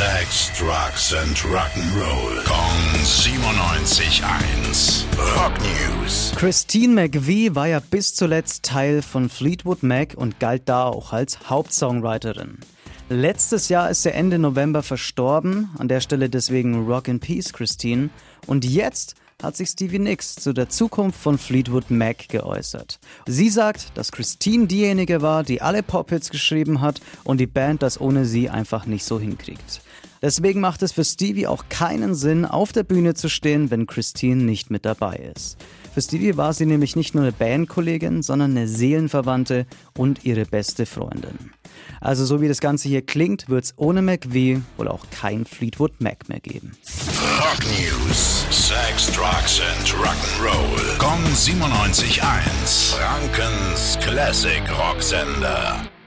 Sex, Drugs and Rock'n'Roll. Kong 97.1. Rock News. Christine McVie war ja bis zuletzt Teil von Fleetwood Mac und galt da auch als Hauptsongwriterin. Letztes Jahr ist sie Ende November verstorben, an der Stelle deswegen Rock in Peace, Christine. Und jetzt hat sich Stevie Nicks zu der Zukunft von Fleetwood Mac geäußert. Sie sagt, dass Christine diejenige war, die alle Pop-Hits geschrieben hat und die Band das ohne sie einfach nicht so hinkriegt. Deswegen macht es für Stevie auch keinen Sinn, auf der Bühne zu stehen, wenn Christine nicht mit dabei ist. Für Stevie war sie nämlich nicht nur eine Bandkollegin, sondern eine Seelenverwandte und ihre beste Freundin. Also so wie das Ganze hier klingt, wird es ohne McVie wohl auch kein Fleetwood Mac mehr geben. Rock News. Drugs and Rock'n'Roll. Kong 97.1. Frankens Classic Rocksender.